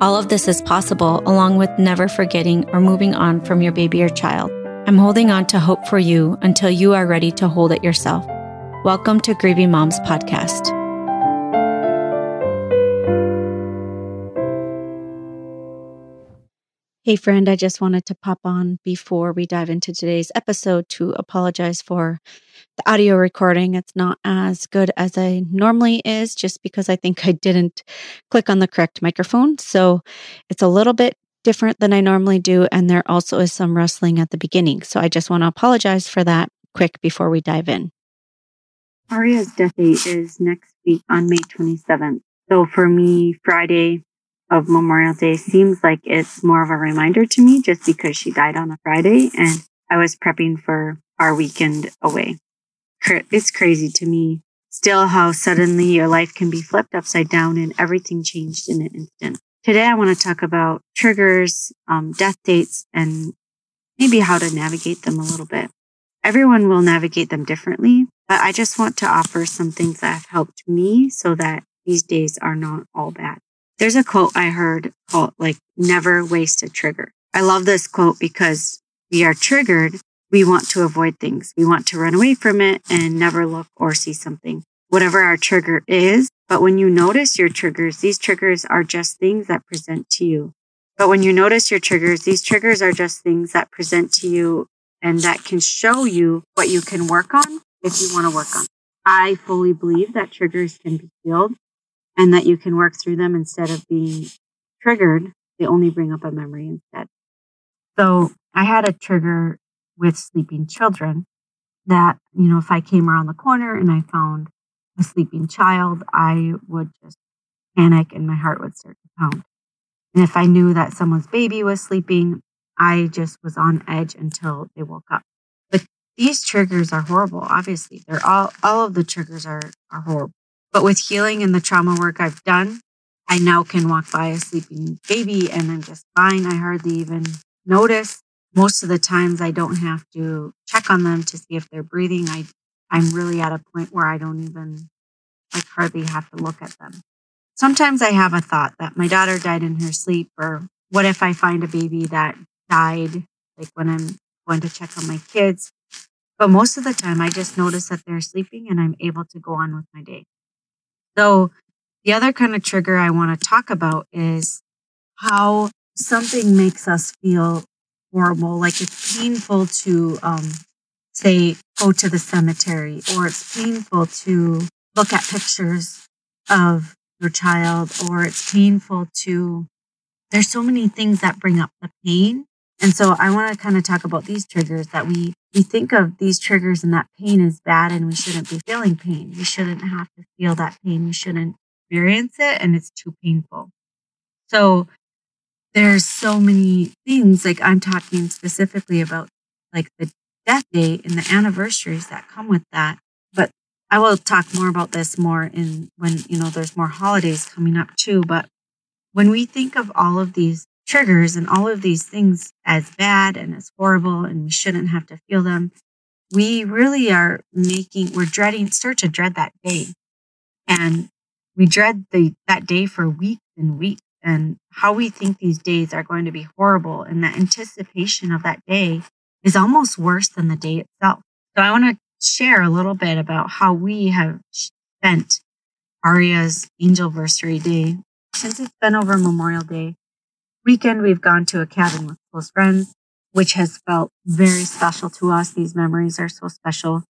All of this is possible along with never forgetting or moving on from your baby or child. I'm holding on to hope for you until you are ready to hold it yourself. Welcome to Grieving Moms Podcast. Hey, friend, I just wanted to pop on before we dive into today's episode to apologize for the audio recording. It's not as good as I normally is just because I think I didn't click on the correct microphone. So it's a little bit different than I normally do. And there also is some rustling at the beginning. So I just want to apologize for that quick before we dive in. Aria's death date is next week on May 27th. So for me, Friday, of Memorial Day seems like it's more of a reminder to me just because she died on a Friday and I was prepping for our weekend away. It's crazy to me still how suddenly your life can be flipped upside down and everything changed in an instant. Today, I want to talk about triggers, um, death dates, and maybe how to navigate them a little bit. Everyone will navigate them differently, but I just want to offer some things that have helped me so that these days are not all bad. There's a quote I heard called like never waste a trigger. I love this quote because we are triggered. We want to avoid things. We want to run away from it and never look or see something, whatever our trigger is. But when you notice your triggers, these triggers are just things that present to you. But when you notice your triggers, these triggers are just things that present to you and that can show you what you can work on if you want to work on. I fully believe that triggers can be healed and that you can work through them instead of being triggered. They only bring up a memory instead. So I had a trigger with sleeping children that, you know, if I came around the corner and I found a sleeping child, I would just panic and my heart would start to pound. And if I knew that someone's baby was sleeping, I just was on edge until they woke up. But these triggers are horrible, obviously. They're all all of the triggers are are horrible. But with healing and the trauma work I've done, I now can walk by a sleeping baby and I'm just fine. I hardly even notice. Most of the times I don't have to check on them to see if they're breathing. I I'm really at a point where I don't even like hardly have to look at them. Sometimes I have a thought that my daughter died in her sleep or what if I find a baby that died like when I'm going to check on my kids. But most of the time I just notice that they're sleeping and I'm able to go on with my day. So, the other kind of trigger I want to talk about is how something makes us feel horrible. Like it's painful to, um, say, go to the cemetery, or it's painful to look at pictures of your child, or it's painful to, there's so many things that bring up the pain. And so I want to kind of talk about these triggers that we we think of these triggers and that pain is bad and we shouldn't be feeling pain. We shouldn't have to feel that pain. We shouldn't experience it and it's too painful. So there's so many things like I'm talking specifically about like the death date and the anniversaries that come with that. But I will talk more about this more in when, you know, there's more holidays coming up too. But when we think of all of these triggers and all of these things as bad and as horrible and we shouldn't have to feel them, we really are making, we're dreading, start to dread that day. And we dread the, that day for weeks and weeks and how we think these days are going to be horrible. And the anticipation of that day is almost worse than the day itself. So I want to share a little bit about how we have spent Aria's Angelversary Day. Since it's been over Memorial Day, weekend, we've gone to a cabin with close friends, which has felt very special to us. These memories are so special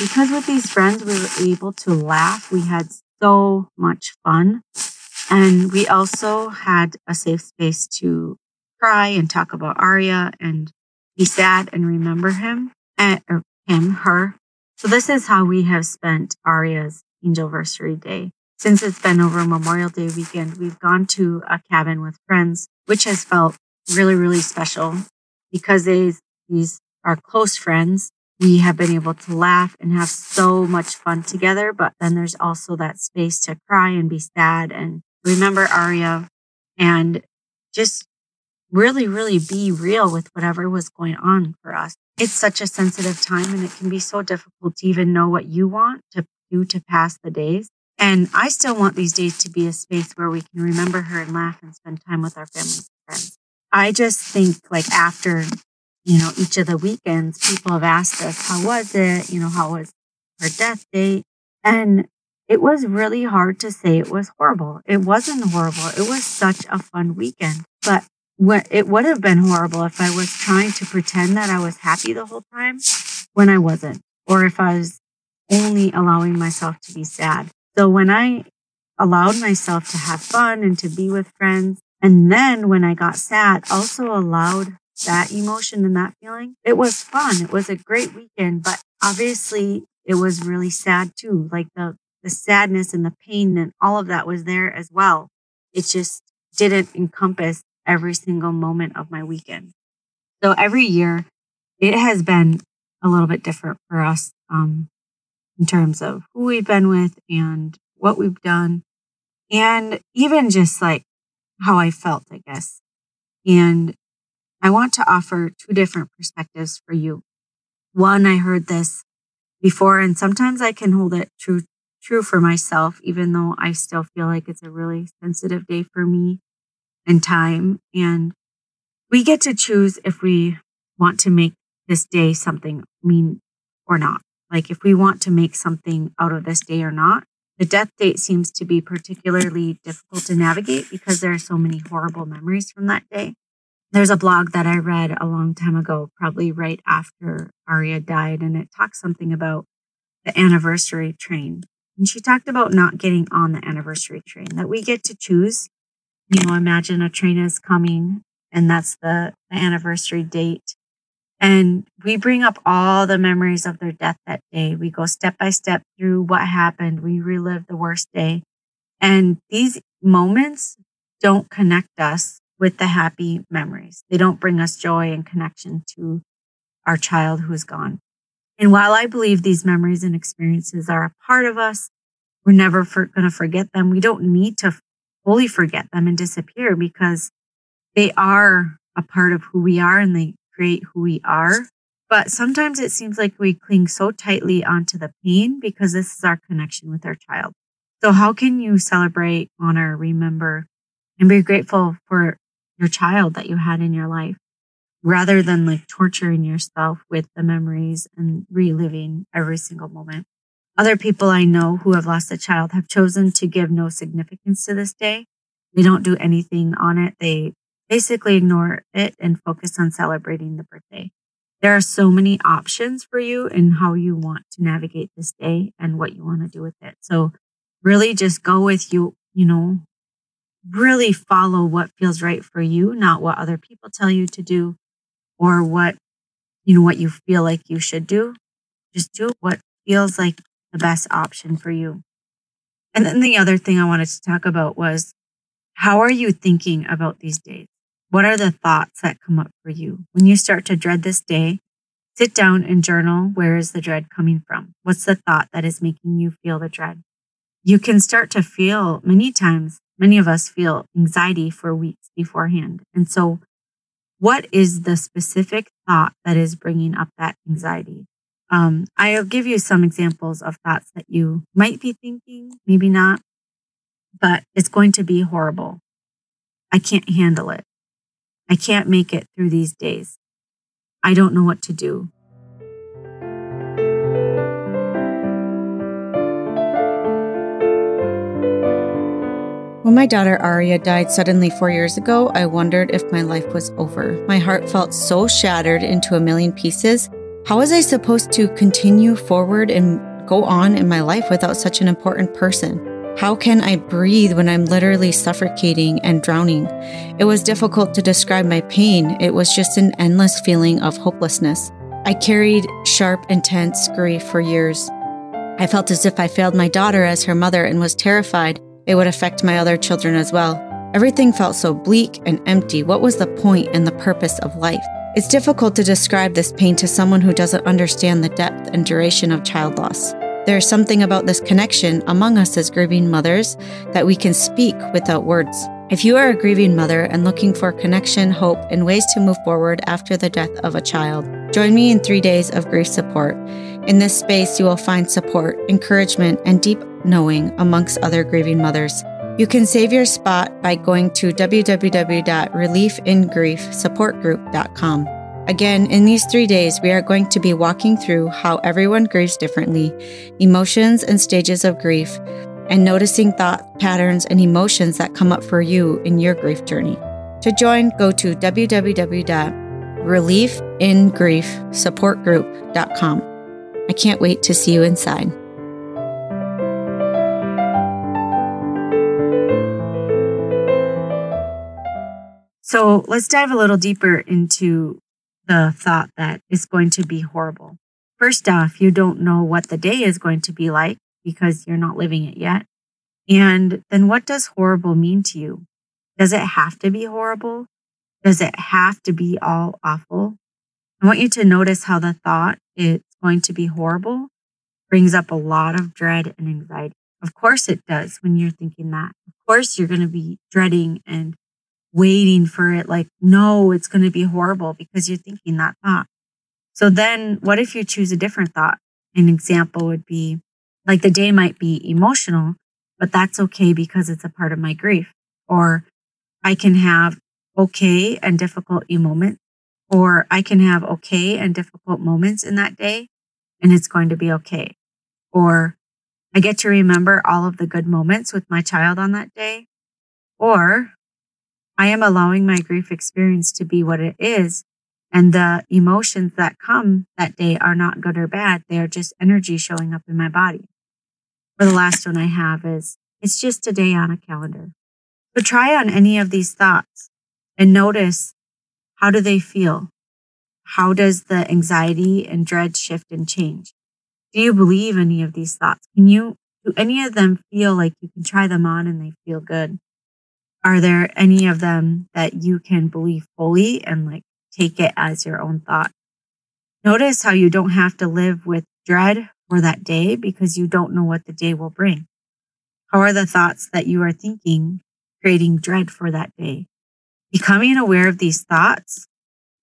because with these friends, we were able to laugh. We had so much fun. And we also had a safe space to cry and talk about Aria and be sad and remember him and, eh, or him, her. So this is how we have spent Aria's Angelversary Day. Since it's been over Memorial Day weekend, we've gone to a cabin with friends which has felt really, really special because these, these our close friends. We have been able to laugh and have so much fun together, but then there's also that space to cry and be sad and remember Aria and just really, really be real with whatever was going on for us. It's such a sensitive time and it can be so difficult to even know what you want to do to pass the days. And I still want these days to be a space where we can remember her and laugh and spend time with our family and friends. I just think like after, you know, each of the weekends, people have asked us, how was it? You know, how was her death date? And it was really hard to say it was horrible. It wasn't horrible. It was such a fun weekend. But what it would have been horrible if I was trying to pretend that I was happy the whole time when I wasn't, or if I was only allowing myself to be sad. So when I allowed myself to have fun and to be with friends, and then when I got sad, also allowed that emotion and that feeling, it was fun. It was a great weekend, but obviously it was really sad too. Like the, the sadness and the pain and all of that was there as well. It just didn't encompass every single moment of my weekend. So every year it has been a little bit different for us um, in terms of who we've been with and what we've done, and even just like how I felt, I guess. And I want to offer two different perspectives for you. One, I heard this before, and sometimes I can hold it true true for myself, even though I still feel like it's a really sensitive day for me and time. And we get to choose if we want to make this day something mean or not. Like if we want to make something out of this day or not. The death date seems to be particularly difficult to navigate because there are so many horrible memories from that day. There's a blog that I read a long time ago, probably right after Aria died, and it talks something about the anniversary train. And she talked about not getting on the anniversary train, that we get to choose you know, imagine a train is coming and that's the, the anniversary date. And we bring up all the memories of their death that day. We go step by step through what happened. We relive the worst day. And these moments don't connect us with the happy memories. They don't bring us joy and connection to our child who is gone. And while I believe these memories and experiences are a part of us, we're never for, going to forget them. We don't need to fully forget them and disappear because they are a part of who we are and they create who we are. But sometimes it seems like we cling so tightly onto the pain because this is our connection with our child. So how can you celebrate, honor, remember, and be grateful for your child that you had in your life rather than like torturing yourself with the memories and reliving every single moment? Other people I know who have lost a child have chosen to give no significance to this day. They don't do anything on it. They basically ignore it and focus on celebrating the birthday. There are so many options for you in how you want to navigate this day and what you want to do with it. So really just go with you, you know, really follow what feels right for you, not what other people tell you to do or what, you know, what you feel like you should do. Just do what feels like the best option for you. And then the other thing I wanted to talk about was how are you thinking about these days? What are the thoughts that come up for you? When you start to dread this day, sit down and journal where is the dread coming from? What's the thought that is making you feel the dread? You can start to feel many times, many of us feel anxiety for weeks beforehand. And so, what is the specific thought that is bringing up that anxiety? Um, I'll give you some examples of thoughts that you might be thinking, maybe not, but it's going to be horrible. I can't handle it. I can't make it through these days. I don't know what to do. When my daughter Aria died suddenly four years ago, I wondered if my life was over. My heart felt so shattered into a million pieces how was I supposed to continue forward and go on in my life without such an important person? How can I breathe when I'm literally suffocating and drowning? It was difficult to describe my pain. It was just an endless feeling of hopelessness. I carried sharp, intense grief for years. I felt as if I failed my daughter as her mother and was terrified it would affect my other children as well. Everything felt so bleak and empty. What was the point and the purpose of life? It's difficult to describe this pain to someone who doesn't understand the depth and duration of child loss. There is something about this connection among us as grieving mothers that we can speak without words. If you are a grieving mother and looking for connection, hope, and ways to move forward after the death of a child, join me in three days of grief support. In this space, you will find support, encouragement, and deep knowing amongst other grieving mothers. You can save your spot by going to www.reliefingriefsupportgroup.com. Again, in these three days, we are going to be walking through how everyone grieves differently, emotions and stages of grief, and noticing thought patterns and emotions that come up for you in your grief journey. To join, go to www.reliefingriefsupportgroup.com. I can't wait to see you inside. So let's dive a little deeper into the thought that it's going to be horrible. First off, you don't know what the day is going to be like because you're not living it yet. And then what does horrible mean to you? Does it have to be horrible? Does it have to be all awful? I want you to notice how the thought it's going to be horrible brings up a lot of dread and anxiety. Of course it does when you're thinking that. Of course you're going to be dreading and waiting for it like, no, it's going to be horrible because you're thinking that thought. So then what if you choose a different thought? An example would be like the day might be emotional, but that's okay because it's a part of my grief. Or I can have okay and difficult moments, or I can have okay and difficult moments in that day and it's going to be okay. Or I get to remember all of the good moments with my child on that day. Or I am allowing my grief experience to be what it is. And the emotions that come that day are not good or bad. They are just energy showing up in my body. Or the last one I have is it's just a day on a calendar. So try on any of these thoughts and notice how do they feel? How does the anxiety and dread shift and change? Do you believe any of these thoughts? Can you, do any of them feel like you can try them on and they feel good? Are there any of them that you can believe fully and like take it as your own thought? Notice how you don't have to live with dread for that day because you don't know what the day will bring. How are the thoughts that you are thinking creating dread for that day? Becoming aware of these thoughts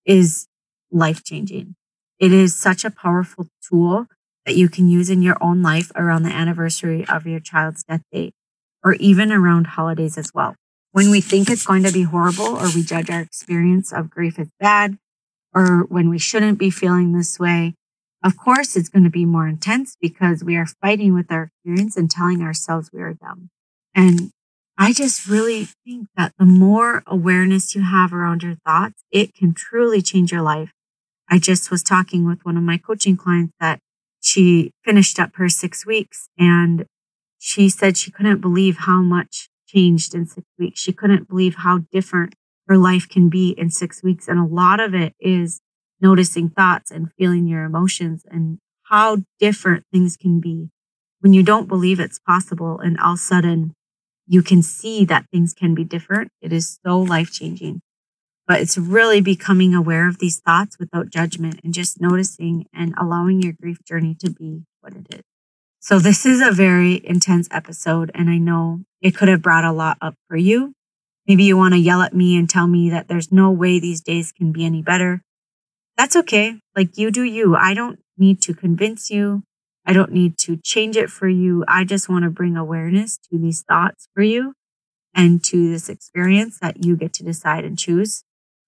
is life changing. It is such a powerful tool that you can use in your own life around the anniversary of your child's death date or even around holidays as well. When we think it's going to be horrible or we judge our experience of grief as bad or when we shouldn't be feeling this way, of course it's going to be more intense because we are fighting with our experience and telling ourselves we are dumb. And I just really think that the more awareness you have around your thoughts, it can truly change your life. I just was talking with one of my coaching clients that she finished up her six weeks and she said she couldn't believe how much changed in six weeks. She couldn't believe how different her life can be in six weeks. And a lot of it is noticing thoughts and feeling your emotions and how different things can be when you don't believe it's possible. And all of a sudden you can see that things can be different. It is so life changing but it's really becoming aware of these thoughts without judgment and just noticing and allowing your grief journey to be what it is. So this is a very intense episode and I know it could have brought a lot up for you. Maybe you want to yell at me and tell me that there's no way these days can be any better. That's okay. Like you do you. I don't need to convince you. I don't need to change it for you. I just want to bring awareness to these thoughts for you and to this experience that you get to decide and choose.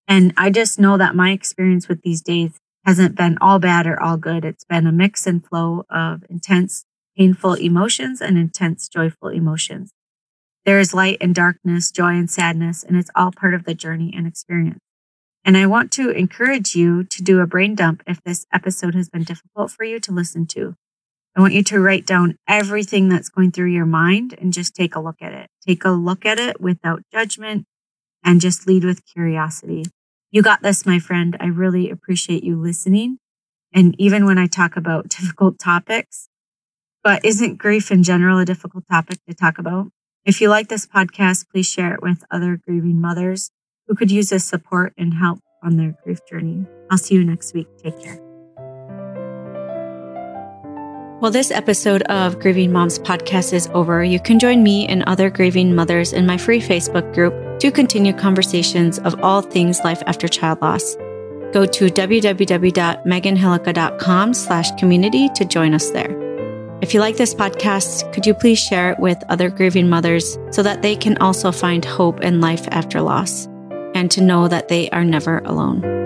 And I just know that my experience with these days hasn't been all bad or all good. It's been a mix and flow of intense, painful emotions and intense, joyful emotions. There is light and darkness, joy and sadness, and it's all part of the journey and experience. And I want to encourage you to do a brain dump if this episode has been difficult for you to listen to. I want you to write down everything that's going through your mind and just take a look at it. Take a look at it without judgment and just lead with curiosity. You got this, my friend. I really appreciate you listening. And even when I talk about difficult topics, but isn't grief in general a difficult topic to talk about? If you like this podcast, please share it with other grieving mothers who could use this support and help on their grief journey. I'll see you next week. Take care. Well, this episode of Grieving Moms podcast is over. You can join me and other grieving mothers in my free Facebook group to continue conversations of all things life after child loss. Go to www.meganhillica.com slash community to join us there. If you like this podcast, could you please share it with other grieving mothers so that they can also find hope in life after loss and to know that they are never alone?